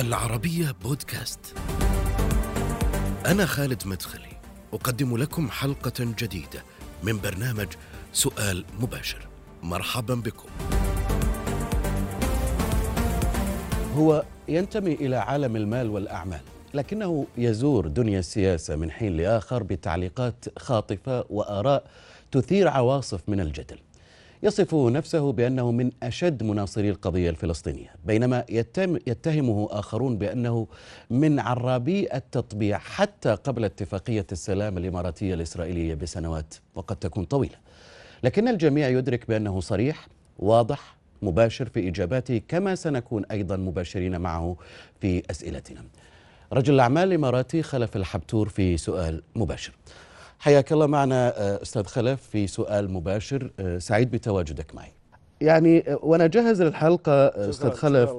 العربية بودكاست. أنا خالد مدخلي، أقدم لكم حلقة جديدة من برنامج سؤال مباشر. مرحبا بكم. هو ينتمي إلى عالم المال والأعمال لكنه يزور دنيا السياسة من حين لآخر بتعليقات خاطفة وآراء تثير عواصف من الجدل يصف نفسه بأنه من أشد مناصري القضية الفلسطينية بينما يتهم يتهمه آخرون بأنه من عرابي التطبيع حتى قبل اتفاقية السلام الإماراتية الإسرائيلية بسنوات وقد تكون طويلة. لكن الجميع يدرك بأنه صريح واضح مباشر في إجاباته كما سنكون أيضا مباشرين معه في أسئلتنا. رجل الأعمال الإماراتي خلف الحبتور في سؤال مباشر. حياك الله معنا آه، أستاذ خلف في سؤال مباشر آه، سعيد بتواجدك معي. يعني آه، وأنا جهز للحلقة آه، أستاذ خلف.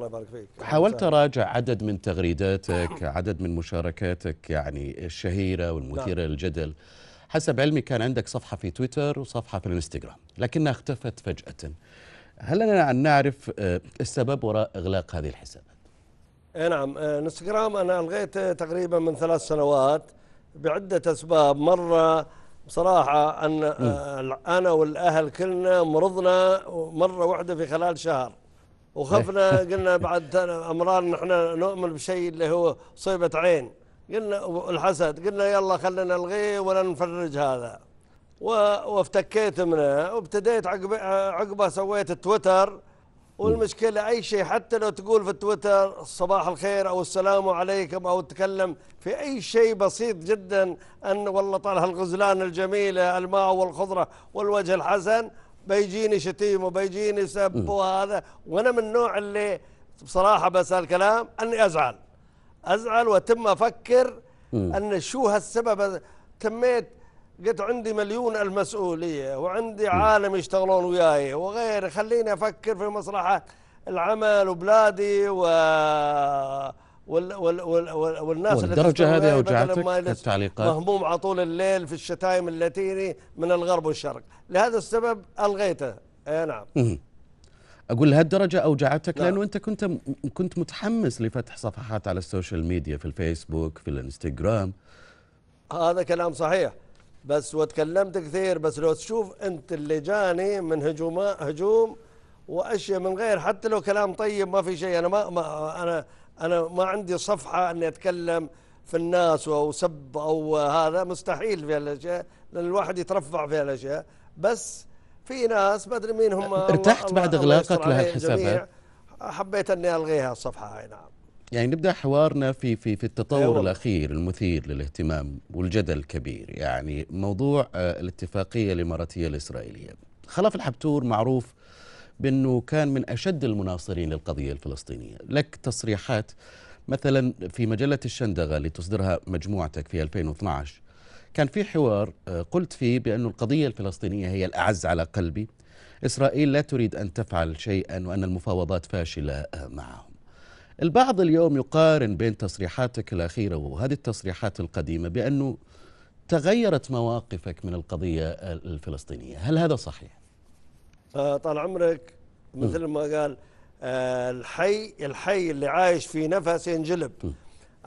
حاولت أراجع عدد من تغريداتك عدد من مشاركاتك يعني الشهيرة والمثيرة للجدل. حسب علمي كان عندك صفحة في تويتر وصفحة في الإنستغرام لكنها اختفت فجأة. هل لنا أن نعرف السبب وراء إغلاق هذه الحسابات؟ اي نعم. انستغرام أنا الغيته تقريبا من ثلاث سنوات. بعدة أسباب. مرة بصراحه أن آه، أنا والأهل كلنا مرضنا مرة واحدة في خلال شهر. وخفنا قلنا بعد أمرار نحن نؤمن بشيء اللي هو صيبة عين. قلنا الحسد قلنا يلا خلينا نلغيه ولا نفرج هذا. وافتكيت منه وابتديت عقب عقبه سويت تويتر. والمشكلة أي شيء حتى لو تقول في تويتر صباح الخير أو السلام عليكم أو تتكلم في أي شيء بسيط جدا أن والله طال هالغزلان الجميلة الماء والخضرة والوجه الحسن بيجيني شتيم وبيجيني سب وهذا. وأنا من النوع اللي بصراحة بس هالكلام أني أزعل. أزعل وأتم أفكر أن شو هالسبب تميت قلت عندي مليون المسؤولية وعندي عالم يشتغلون وياي وغيري. خليني أفكر في مصلحة العمل وبلادي و وال وال وال وال والناس اللي والدرجة هذه أوجعتك التعليقات؟ مهموم على طول الليل في الشتايم اللي تيني من الغرب والشرق. لهذا السبب ألغيته. أي نعم. مهم. أقول لهالدرجة أوجعتك نعم. لأنه أنت كنت كنت متحمس لفتح صفحات على ال social media في الفيسبوك في الانستغرام. هذا كلام صحيح. بس وتكلمت كثير بس لو تشوف انت اللي جاني من هجوم هجوم وأشياء من غير حتى لو كلام طيب ما في شيء. أنا ما, ما أنا أنا ما عندي صفحة إني أتكلم في الناس أو سب أو هذا مستحيل في هالأشياء لأن الواحد يترفع في هالأشياء. بس في ناس ما أدري مين هم ارتحت الله- بعد عليه لهالحسابات؟ حبيت إني ألغيها الصفحة هاي نعم. يعني نبدأ حوارنا في في في التطور أي والله. الأخير المثير للاهتمام والجدل الكبير يعني موضوع آه، الاتفاقية الإماراتية الإسرائيلية. خلف الحبتور معروف بأنه كان من أشد المناصرين للقضية الفلسطينية. لك تصريحات مثلا في مجلة الشندغه اللي تصدرها مجموعتك في 2012 كان في حوار آه، قلت فيه بأن القضية الفلسطينية هي الأعز على قلبي. إسرائيل لا تريد أن تفعل شيئا وأن المفاوضات فاشلة آه، معهم. البعض اليوم يقارن بين تصريحاتك الأخيرة وهذه التصريحات القديمة بأنه تغيرت مواقفك من القضية الفلسطينية. هل هذا صحيح؟ آه، طال عمرك مثل ما قال آه، الحي الحي اللي عايش في نفس ينجلب.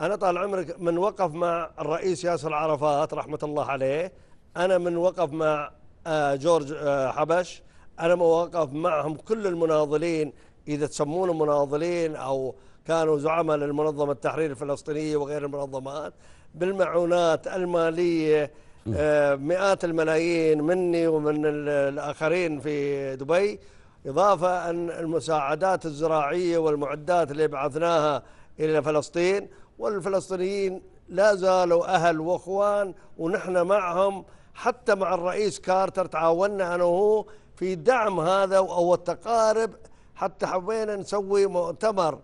أنا طال عمرك من وقف مع الرئيس ياسر عرفات رحمة الله عليه أنا من وقف مع آه، جورج حبش أنا من وقف معهم كل المناضلين إذا تسمونهم مناضلين أو كانوا زعماء للمنظمة التحرير الفلسطينية وغير المنظمات بالمعونات المالية آه، مئات الملايين مني ومن ال- الآخرين في دبي. إضافة أن المساعدات الزراعية والمعدات اللي بعثناها إلى فلسطين والفلسطينيين لا زالوا أهل وأخوان ونحن معهم. حتى مع الرئيس كارتر تعاوننا أنا وهو في دعم هذا أو التقارب حتى حبينا نسوي مؤتمر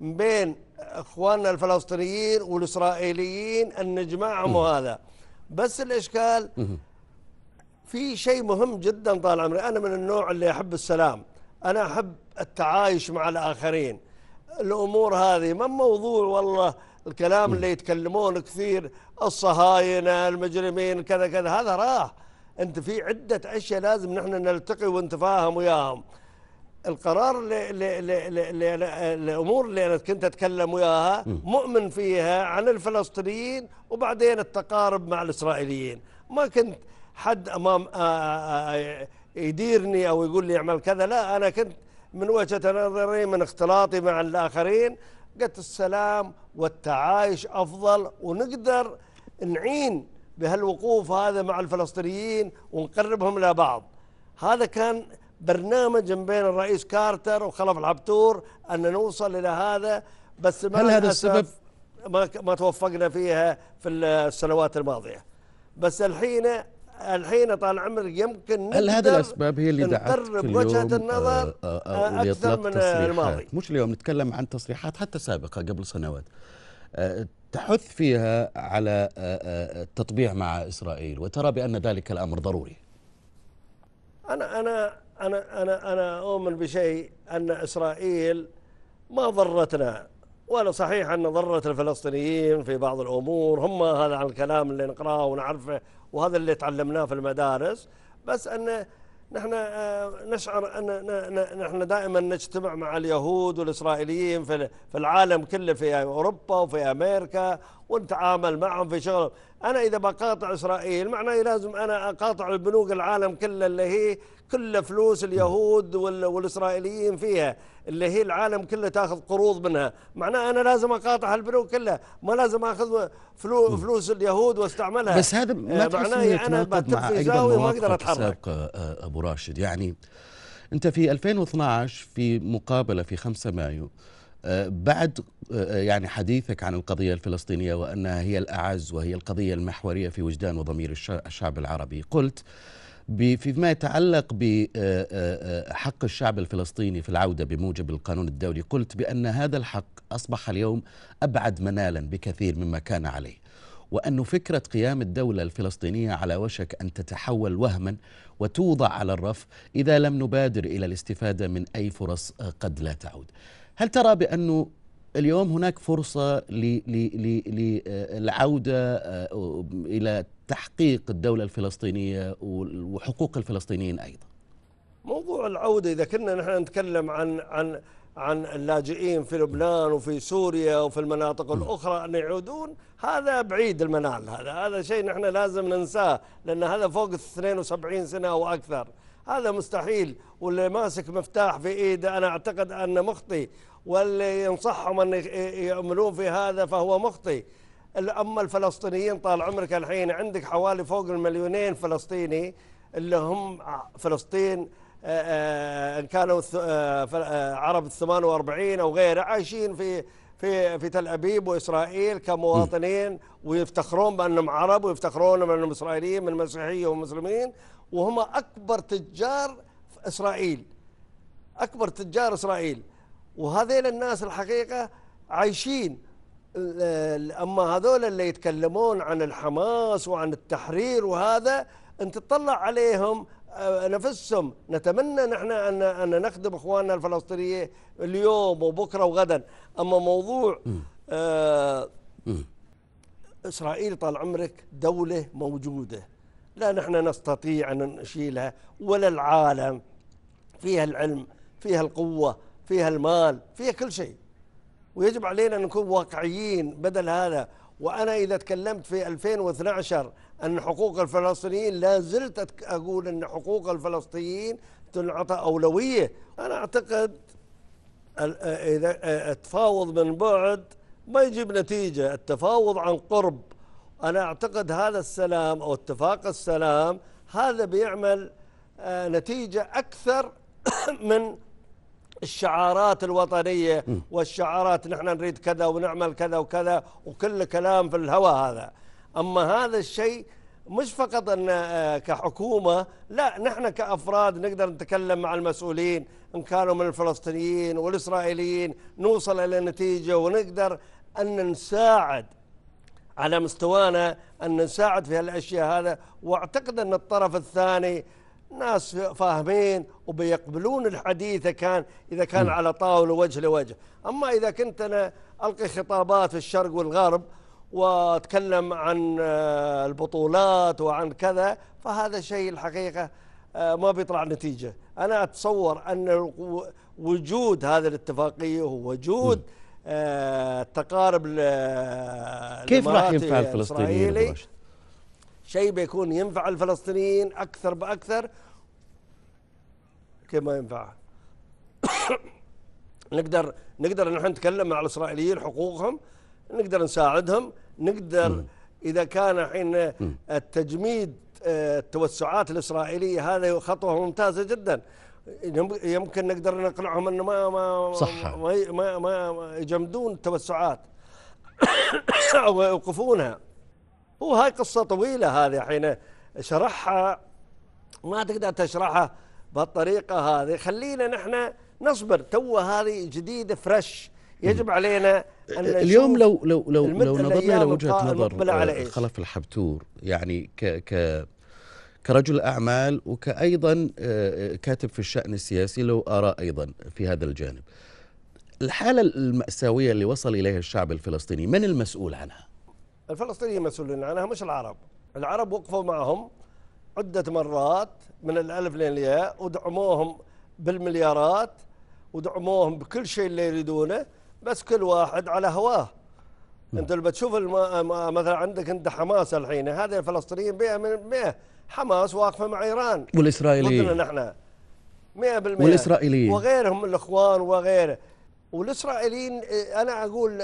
بين إخواننا الفلسطينيين والإسرائيليين أن نجمعهم وهذا. بس الإشكال في شيء مهم جدا طال عمري. أنا من النوع اللي أحب السلام. أنا أحب التعايش مع الآخرين. الأمور هذه ما موضوع والله الكلام اللي يتكلمون كثير الصهاينة المجرمين كذا كذا. هذا راح. أنت في عدة أشياء لازم نحن نلتقي ونتفاهم وياهم. القرار اللي, اللي, أنا كنت أتكلم وياها مؤمن فيها عن الفلسطينيين وبعدين التقارب مع الإسرائيليين. ما كنت حد أمام يديرني أو يقول لي اعمل كذا لا أنا كنت من وجهة نظري من اختلاطي مع الآخرين قلت السلام والتعايش أفضل ونقدر نعين بهالوقوف هذا مع الفلسطينيين ونقربهم إلى بعض. هذا كان برنامج بين الرئيس كارتر وخلف العبتور أن نوصل إلى هذا بس ما هل هذا السبب؟ ما ما توفقنا فيها في السنوات الماضية. بس الحين الحين طال عمرك يمكن هل هذه الأسباب هي اللي دعت وجهة النظر آه آه أكثر من الماضي. مش اليوم نتكلم عن تصريحات حتى سابقة قبل سنوات. آه تحث فيها على التطبيع مع إسرائيل وترى بأن ذلك الأمر ضروري. أنا أنا أنا أنا أنا أؤمن بشيء أن إسرائيل ما ضرتنا ولا صحيح أن ضرت الفلسطينيين في بعض الأمور. هم هذا عن الكلام اللي نقرأه ونعرفه وهذا اللي تعلمناه في المدارس. بس أن نحن نشعر أن نحن دائما نجتمع مع اليهود والإسرائيليين في العالم كله في أوروبا وفي أمريكا ونتعامل معهم في شغل. أنا إذا بقاطع إسرائيل معناه لازم أنا أقاطع البنوك العالم كله اللي هي كل فلوس اليهود والإسرائيليين فيها اللي هي العالم كله تاخذ قروض منها. معناه أنا لازم أقاطع البنوك كلها ما لازم أخذ فلو فلوس اليهود واستعملها. بس هذا ما معناه أنا بتم في زاوية ما أقدر أتحرك. أبو راشد. يعني أنت في 2012 في مقابلة في 5 مايو بعد يعني حديثك عن القضية الفلسطينية وأنها هي الأعز وهي القضية المحورية في وجدان وضمير الشعب العربي. قلت فيما يتعلق بحق الشعب الفلسطيني في العودة بموجب القانون الدولي قلت بأن هذا الحق أصبح اليوم أبعد منالا بكثير مما كان عليه. وأن فكرة قيام الدولة الفلسطينية على وشك أن تتحول وهما وتوضع على الرف إذا لم نبادر إلى الاستفادة من أي فرص قد لا تعود. هل ترى بأنه اليوم هناك فرصة للعودة إلى تحقيق الدولة الفلسطينية وحقوق الفلسطينيين أيضا؟ موضوع العودة إذا كنا نحن نتكلم عن عن عن اللاجئين في لبنان وفي سوريا وفي المناطق الأخرى أن يعودون هذا بعيد المنال هذا هذا شيء نحن لازم ننساه لأن هذا فوق 72 سنة وأكثر هذا مستحيل واللي ماسك مفتاح في ايده أنا أعتقد انه مخطي واللي ينصحهم ان يعملون في هذا فهو مخطي. أما الفلسطينيين طال عمرك الحين عندك حوالي فوق المليونين فلسطيني اللي هم فلسطين إن كانوا عرب ال 48 أو غيره عايشين في في في تل أبيب وإسرائيل كمواطنين ويفتخرون بأنهم عرب ويفتخرون بأنهم إسرائيليين من المسيحيه والمسلمين وهم أكبر تجار إسرائيل أكبر تجار إسرائيل. وهذيل الناس الحقيقة عايشين أما هذول اللي يتكلمون عن الحماس وعن التحرير وهذا أنت تطلع عليهم نفسهم. نتمنى نحن ان أن نخدم إخواننا الفلسطينيين اليوم وبكرة وغدا. أما موضوع آه إسرائيل طال عمرك دولة موجودة. لا نحن نستطيع أن نشيلها ولا العالم فيها العلم فيها القوة فيها المال فيها كل شيء. ويجب علينا أن نكون واقعيين بدل هذا. وأنا إذا تكلمت في 2012 أن حقوق الفلسطينيين لا زلت أقول أن حقوق الفلسطينيين تنعطى أولوية. أنا أعتقد إذا التفاوض من بعد ما يجيب نتيجة. التفاوض عن قرب. أنا أعتقد هذا السلام أو اتفاق السلام هذا بيعمل نتيجة أكثر من الشعارات الوطنية والشعارات نحن نريد كذا ونعمل كذا وكذا وكل كلام في الهواء هذا. أما هذا الشيء مش فقط أن كحكومة لا نحن كأفراد نقدر نتكلم مع المسؤولين إن كانوا من الفلسطينيين والإسرائيليين نوصل إلى نتيجة ونقدر أن نساعد على مستوانا أن نساعد في هالأشياء هذا. وأعتقد أن الطرف الثاني ناس فاهمين وبيقبلون الحديث كان إذا كان على طاولة وجه لوجه. أما إذا كنت أنا ألقي خطابات في الشرق والغرب وأتكلم عن البطولات وعن كذا فهذا شيء الحقيقة آه، ما بيطلع نتيجة. أنا أتصور أن وجود هذه الاتفاقية ووجود آه، التقارب كيف راح ينفع الفلسطينيين شيء بيكون ينفع الفلسطينيين أكثر بأكثر؟ كيف ما ينفع؟ نقدر نقدر نحن نتكلم مع الإسرائيليين حقوقهم نقدر نساعدهم نقدر إذا كان الحين التجميد آه، التوسعات الإسرائيلية هذه خطوة ممتازة جدا. يمكن نقدر نقنعهم إنه ما ما صح. ما ما, ما يجمدون التوسعات أو يوقفونها. وهاي قصة طويلة هذه حين شرحها ما تقدر تشرحها بهالطريقه هذه. خلينا نحن نصبر. تو هذه جديدة فريش يجب علينا أن اليوم لو لو لو لو نظرنا إلى وجهة نظر آه، خلف الحبتور يعني ك ك كرجل أعمال وكايضا آه، كاتب في الشأن السياسي له اراء أيضا في هذا الجانب. الحالة المأساوية اللي وصل إليها الشعب الفلسطيني من المسؤول عنها؟ الفلسطينيين مسؤولين عنها مش العرب، العرب وقفوا معهم عدة مرات من الألف للياء ودعموهم بالمليارات ودعموهم بكل شيء اللي يريدونه بس كل واحد على هواه. أنت اللي بتشوف الم... مثلا عندك أنت حماس الحين هذه الفلسطينيين 100 من 100 حماس واقفة مع إيران. والإسرائيليين. نحن. 100% والإسرائيليين. وغيرهم من الإخوان وغيره. والإسرائيليين أنا أقول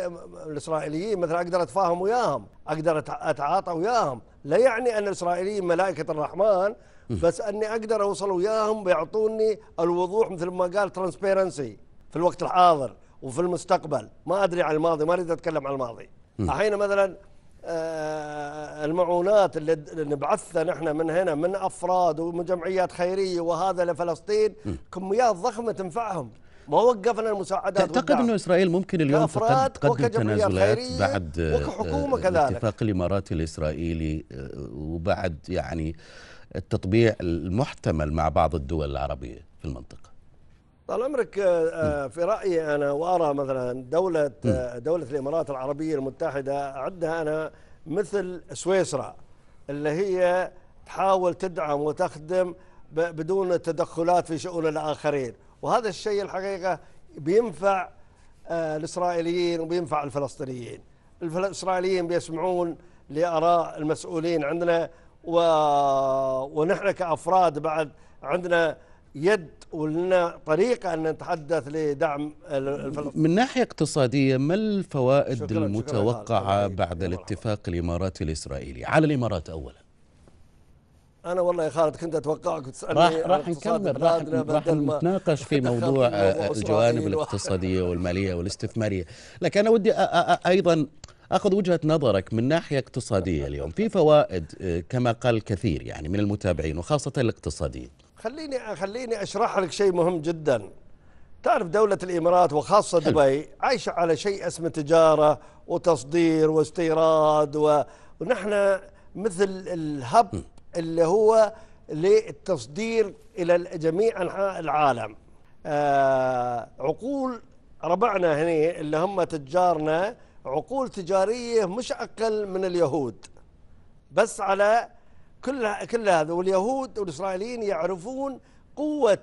الإسرائيليين مثلا أقدر أتفاهم وياهم أقدر أتعاطى وياهم. لا يعني أن الإسرائيليين ملائكة الرحمن بس أني أقدر أوصل وياهم بيعطوني الوضوح مثل ما قال ترانسبيرنسي في الوقت الحاضر وفي المستقبل. ما أدري عن الماضي ما أريد أتكلم عن الماضي. الحين مثلا آه، المعونات اللي نبعثها نحن من هنا من أفراد ومن جمعيات خيرية وهذا لفلسطين كميات ضخمة تنفعهم. ما وقفنا المساعدات تعتقد أنه إسرائيل ممكن اليوم تقدم تنازلات بعد وكحكومة آه، كذلك. الاتفاق الاماراتي الإسرائيلي آه، وبعد يعني التطبيع المحتمل مع بعض الدول العربية في المنطقة. طال عمرك آه، في رأيي أنا وأرى مثلا دولة دولة الإمارات العربية المتحدة اعدها أنا مثل سويسرا اللي هي تحاول تدعم وتخدم بدون تدخلات في شؤون الآخرين. وهذا الشيء الحقيقة بينفع آه، الإسرائيليين وبينفع الفلسطينيين. الاسرائيليين بيسمعون لآراء المسؤولين عندنا و... ونحن كأفراد بعد عندنا يد ولنا طريقة أن نتحدث لدعم الفلسطينيين. من ناحية اقتصادية ما الفوائد شكرا. المتوقعة شكرا. بعد الاتفاق الإماراتي الإسرائيلي؟ على الإمارات أولا. أنا والله يا خالد كنت أتوقعك تسألني راح راح نكمل راح, راح نتناقش في موضوع الجوانب الاقتصادية والمالية والاستثمارية. لكن أنا ودي أيضا أخذ وجهة نظرك من ناحية اقتصادية اليوم. في فوائد كما قال الكثير يعني من المتابعين وخاصة الاقتصاديين. خليني خليني أشرح لك شيء مهم جدا. تعرف دولة الإمارات وخاصة دبي عايشة على شيء اسمه تجارة وتصدير واستيراد و... ونحن مثل الهب اللي هو للتصدير إلى جميع أنحاء العالم. آه عقول ربعنا هنا اللي هم تجارنا عقول تجارية مش أقل من اليهود. بس على كل كل هذا واليهود والإسرائيليين يعرفون قوة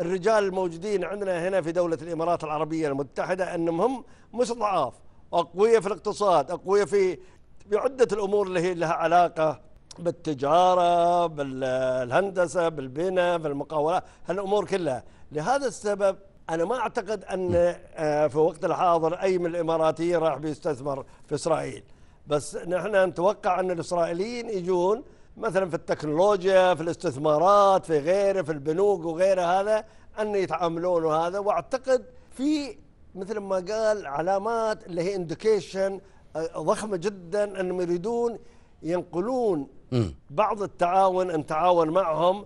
الرجال الموجودين عندنا هنا في دولة الإمارات العربية المتحدة أنهم هم مش ضعاف. أقوياء في الاقتصاد أقوياء في بعدة الأمور اللي هي لها علاقة بالتجارة بالهندسة بالبناء بالمقاولات هالأمور كلها. لهذا السبب أنا ما أعتقد أن آه، في وقت الحاضر أي من الإماراتيين راح بيستثمر في إسرائيل. بس نحن نتوقع أن الإسرائيليين يجون مثلا في التكنولوجيا في الاستثمارات في غيره في البنوك وغيره هذا أن يتعاملون وهذا وأعتقد في مثل ما قال علامات اللي هي indication آه، ضخمة جدا أنهم يريدون ينقلون بعض التعاون أن تعاون معهم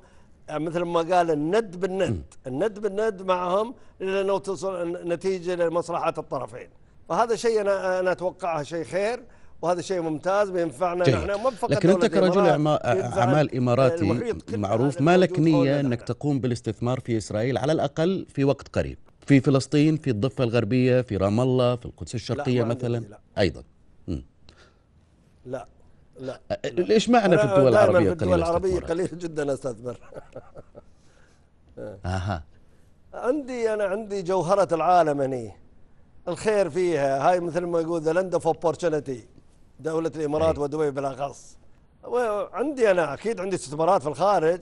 آه، مثل ما قال الند بالند. الند بالند معهم لأنه توصل نتيجة لمصلحه الطرفين. فهذا شيء أنا أنا أتوقعه شيء خير وهذا شيء ممتاز بينفعنا نحن. ما فقط لكن أنت كرجل أعمال إماراتي معروف ما لك نية إنك تقوم بالاستثمار في إسرائيل؟ على الأقل في وقت قريب. في فلسطين في الضفة الغربية في رام الله في القدس الشرقية لا مثلا. لا. أيضا. م. لا. لا. ليش معنى في الدول العربية قليل في الدول العربية قليل جدا استثمر أها. عندي أنا عندي جوهرة العالم هني. الخير فيها. هاي مثل ما يقول the land of opportunity دولة الإمارات أي. ودبي بالأخص. وعندي أنا أكيد عندي استثمارات في الخارج.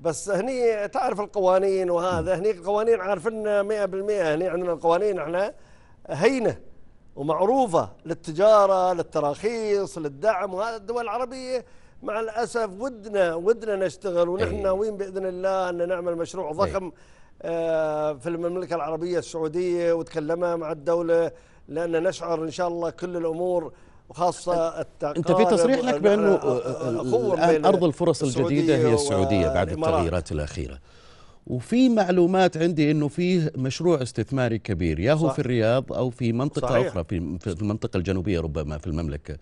بس هني تعرف القوانين وهذا. هني القوانين عارفين 100% هني عندنا القوانين. إحنا هينة. ومعروفة للتجارة للتراخيص للدعم وهذا الدول العربية مع الأسف ودنا ودنا نشتغل ونحن أي. ناويين بإذن الله أن نعمل مشروع ضخم آه، في المملكة العربية السعودية وتكلمنا مع الدولة لأن نشعر إن شاء الله كل الأمور وخاصه التقارب أنت في تصريح لك بأنه نحن أخوة الان بين ارض الفرص الجديدة هي السعودية بعد. التغييرات الأخيرة وفي معلومات عندي إنه فيه مشروع استثماري كبير يا هو. في الرياض أو في منطقة صحيح. أخرى في في المنطقة الجنوبية ربما في المملكة.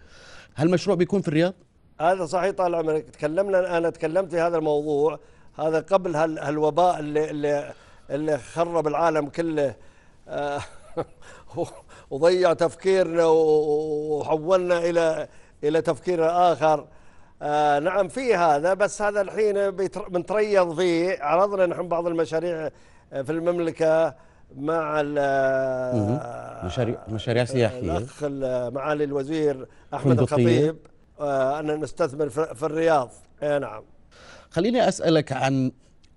هل المشروع بيكون في الرياض؟ هذا صحيح طال عمرك. تكلمنا أنا تكلمت في هذا الموضوع. هذا قبل هال هالوباء اللي اللي اللي خرب العالم كله. آه، وضيع تفكيرنا وحولنا إلى إلى تفكير آخر. آه نعم في هذا بس هذا الحين بنتريض فيه. عرضنا نحن بعض المشاريع آه، في المملكة مع ال- مهم. مشاريع مشاريع سياحية. الأخ ال- معالي الوزير أحمد فندقية. الخطيب. آه، ان نستثمر في في الرياض. اي نعم. خليني أسألك عن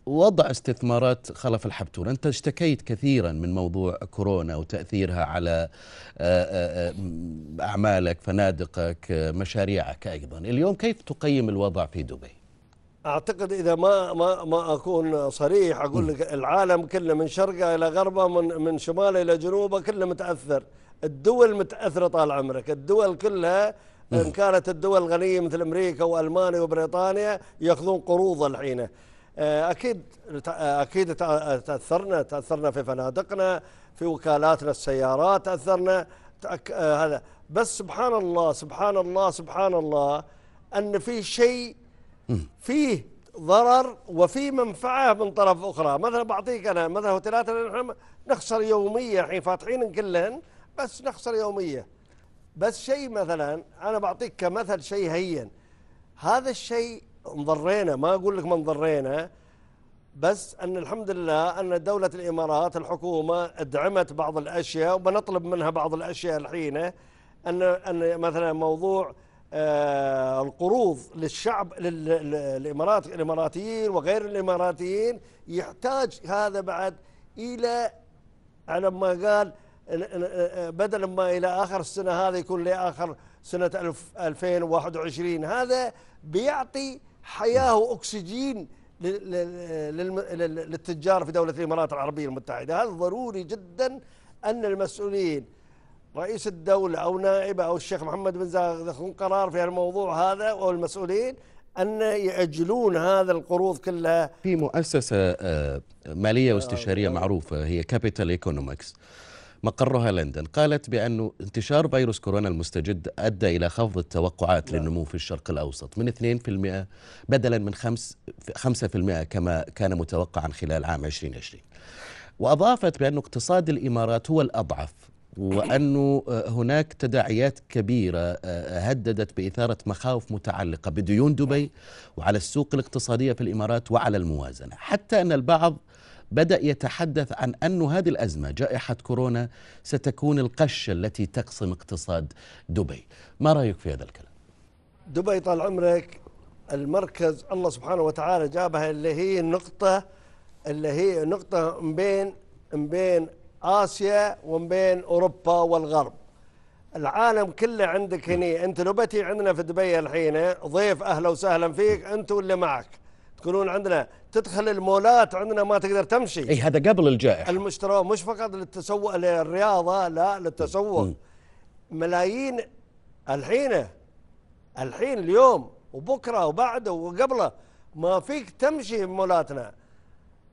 وضع استثمارات خلف الحبتون. أنت اشتكيت كثيرا من موضوع كورونا وتأثيرها على آه، آه، أعمالك فنادقك مشاريعك أيضا. اليوم كيف تقيم الوضع في دبي؟ أعتقد إذا ما ما ما أكون صريح أقول لك العالم كله من شرقة إلى غربة من من شمالة إلى جنوبة كله متأثر. الدول متأثرة طال عمرك. الدول كلها إن كانت الدول الغنية مثل أمريكا وألمانيا وبريطانيا يأخذون قروض الحين. أكيد أكيد تأ- تاثرنا تأثرنا في فنادقنا في وكالاتنا السيارات تأثرنا. آه، هذا. بس سبحان الله سبحان الله سبحان الله أن في شيء فيه ضرر وفي منفعة من طرف أخرى. مثلا بعطيك أنا مثلا هوتيلاتنا نحن نخسر يوميا الحين فاتحين كلهن بس نخسر يوميا بس شيء مثلا أنا بعطيك كمثل شيء هين. هذا الشيء انضرينا ما أقول لك ما انضرينا بس أن الحمد لله أن دولة الإمارات الحكومة أدعمت بعض الأشياء وبنطلب منها بعض الأشياء الحين. أن أن مثلا موضوع آه القروض للشعب لل- لل- الإمارات الإماراتيين وغير الإماراتيين يحتاج هذا بعد إلى على ما قال بدل ما إلى آخر السنة هذا يكون لاخر سنة ألف 2021 هذا بيعطي حياه واكسجين للتجار في دولة الإمارات العربية المتحدة. هذا ضروري جدا أن المسؤولين رئيس الدولة أو نائبه أو الشيخ محمد بن زايد ياخذون قرار في الموضوع هذا أو المسؤولين أن يأجلون هذا القروض كلها. في مؤسسة آه، مالية واستشارية معروفة هي Capital Economics مقرها لندن. قالت بأن انتشار فيروس كورونا المستجد أدى إلى خفض التوقعات للنمو في الشرق الأوسط من 2% بدلا من 5 5% كما كان متوقعا خلال عام 2020 وأضافت بأن اقتصاد الإمارات هو الأضعف وأنه هناك تداعيات كبيرة آه، هددت بإثارة مخاوف متعلقة بديون دبي وعلى السوق الاقتصادية في الإمارات وعلى الموازنة. حتى أن البعض بدأ يتحدث عن أن هذه الأزمة جائحة كورونا ستكون القشة التي تقسم اقتصاد دبي. ما رأيك في هذا الكلام؟ دبي طال عمرك المركز الله سبحانه وتعالى جابها اللي هي النقطة اللي هي نقطة من بين من بين آسيا ومن بين أوروبا والغرب. العالم كله عندك هني. أنت لو بتي عندنا في دبي الحين ضيف أهلا وسهلا فيك أنت واللي معك. تكونون عندنا تدخل المولات عندنا ما تقدر تمشي. أي هذا قبل الجائحة. المشترى مش فقط للتسوق للرياضة لا للتسوق. ملايين الحين الحين اليوم وبكرة وبعده وقبله ما فيك تمشي بمولاتنا.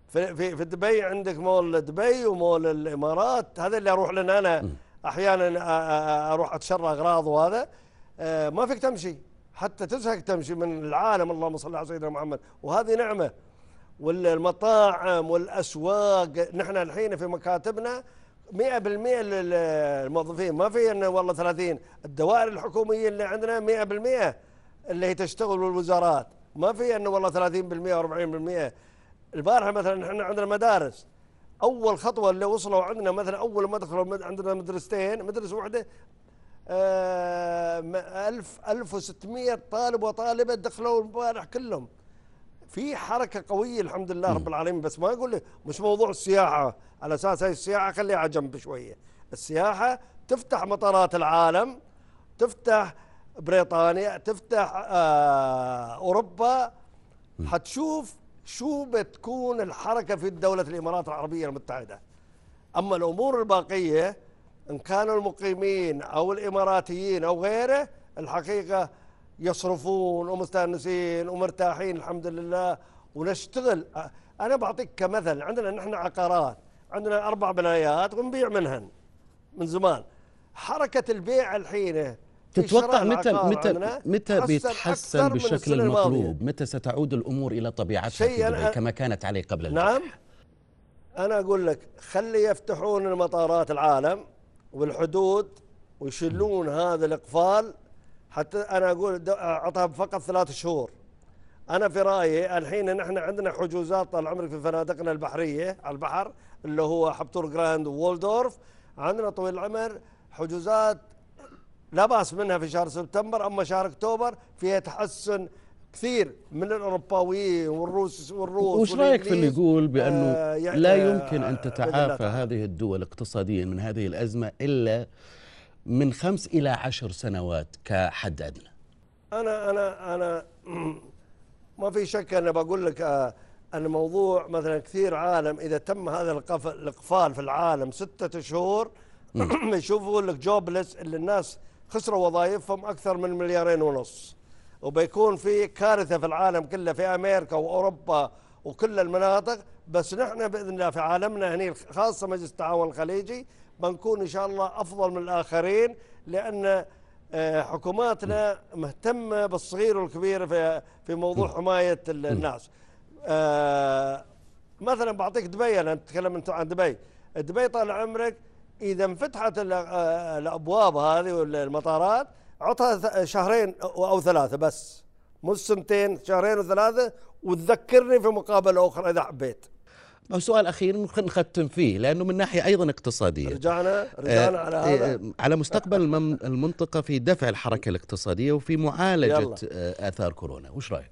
في في في دبي عندك مول دبي ومول الإمارات. هذا اللي أروح لنا أنا. أحيانا أروح أتشرى أغراض وهذا. آه، ما فيك تمشي. حتى تزهق تمشي من العالم. اللهم صل على سيدنا محمد. وهذه نعمة. والمطاعم والأسواق. نحن الحين في مكاتبنا 100% للموظفين. ما في انه والله 30 الدوائر الحكومية اللي عندنا 100% اللي هي تشتغل بالوزارات. ما في انه والله 30% و40% البارحة مثلا إحنا عندنا مدارس. أول خطوة اللي وصلوا عندنا مثلا أول ما دخلوا عندنا مدرستين. مدرسة واحدة. آه، ألف ألف وستمية طالب وطالبة دخلوا البارح كلهم. في حركة قوية الحمد لله رب العالمين بس ما أقول لك مش موضوع السياحة. على أساس هاي السياحة خليها على جنب شوية. السياحة تفتح مطارات العالم تفتح بريطانيا تفتح آه أوروبا. حتشوف شو بتكون الحركة في دولة الإمارات العربية المتحدة. أما الأمور الباقية إن كانوا المقيمين أو الإماراتيين أو غيره الحقيقة يصرفون ومستأنسين ومرتاحين الحمد لله ونشتغل. أنا بعطيك كمثل عندنا نحن عقارات عندنا أربع بنايات ونبيع منهن من زمان. حركة البيع الحين تتوقع متى متى متى تحسن بيتحسن بالشكل. المطلوب؟ متى ستعود الأمور إلى طبيعتها في دبي كما كانت عليه قبل الفتح نعم. أنا أقول لك خلي يفتحون المطارات العالم. والحدود ويشيلون هذا الإقفال حتى أنا أقول اعطها فقط ثلاث شهور. أنا في رأيي الحين نحن عندنا حجوزات طال عمرك في فنادقنا البحرية على البحر اللي هو حبتور جراند وولدورف. عندنا طويل العمر حجوزات لا بأس منها في شهر سبتمبر أما شهر أكتوبر فيها تحسن كثير من الاوروباويين والروس والروس وش رأيك في اللي. يقول بأنه آه، يعني- لا آه، يمكن أن الله تتعافى. هذه الدول اقتصاديا من هذه الأزمة إلا من خمس إلى عشر سنوات كحد ادنى أنا أنا أنا ما في شك أنا بقول لك آه، أن موضوع مثلا كثير عالم إذا تم هذا الإقفال في العالم ستة شهور يشوفوا لك جوبلس اللي الناس خسروا وظائفهم أكثر من مليارين ونص وبيكون في كارثة في العالم كله في أمريكا وأوروبا وكل المناطق. بس نحن بإذن الله في عالمنا هنا خاصة مجلس التعاون الخليجي بنكون إن شاء الله أفضل من الآخرين لأن آه، حكوماتنا مهتمة بالصغير والكبير في في موضوع حماية ال- الناس. آه، مثلا بعطيك دبي أنا أتكلم انت عن دبي، دبي طال عمرك إذا انفتحت آه، الأبواب هذه والمطارات عطها شهرين أو ثلاثة بس مو سنتين شهرين وثلاثة وتذكرني في مقابلة أخرى إذا حبيت. سؤال أخير نخ- نختم فيه لأنه من ناحية أيضا اقتصادية. رجعنا رجعنا على هذا. آه، على مستقبل المنطقة في دفع الحركة الاقتصادية وفي معالجة يلا. آه، آثار كورونا. وش رأيك؟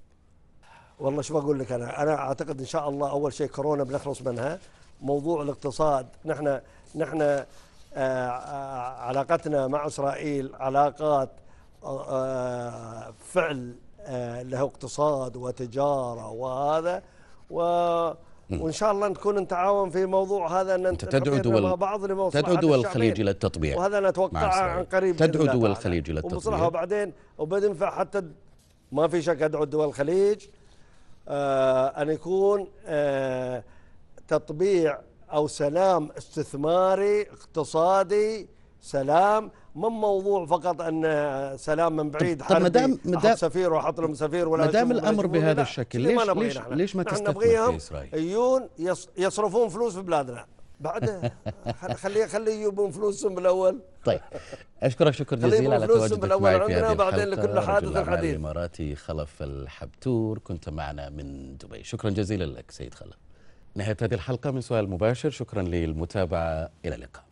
والله شو بقول لك أنا؟ أنا أعتقد إن شاء الله أول شيء كورونا بنخلص منها. موضوع الاقتصاد نحن نحن آه، آه، علاقتنا مع إسرائيل علاقات آه، آه، فعل آه، له اقتصاد وتجارة وهذا و وإن شاء الله نكون نتعاون في موضوع هذا ان أنت تدعو دول- مع بعض تدعو دول. الخليج إلى التطبيع وهذا إسرائيل. عن قريب تدعو دول. الخليج إلى التطبيع. وبصراحة وبعدين وبدنفع حتى ما في شك أدعو دول الخليج آه أن يكون آه تطبيع أو سلام استثماري اقتصادي سلام من موضوع فقط أن سلام من بعيد طب حربي مدام- أحط مدام- سفير وأحط لهم سفير ولا مدام يشوفوا. بهذا لا، الشكل، ليش- ليش- نحن. ليش ما تستثمر نبغيهم إسرائيل؟ يجون يص- يصرفون فلوس في بلادنا بعد خل- خلي خلي يجيبون فلوسهم بالأول طيب أشكرك شكر جزيلا على تواجدك معي في هذه بعدين لكل حادث رجل الأعمال حديث. الإماراتي خلف الحبتور كنت معنا من دبي شكرا جزيلا لك سيد خلف نهاية هذه الحلقة من سؤال مباشر. شكرا للمتابعة. إلى اللقاء.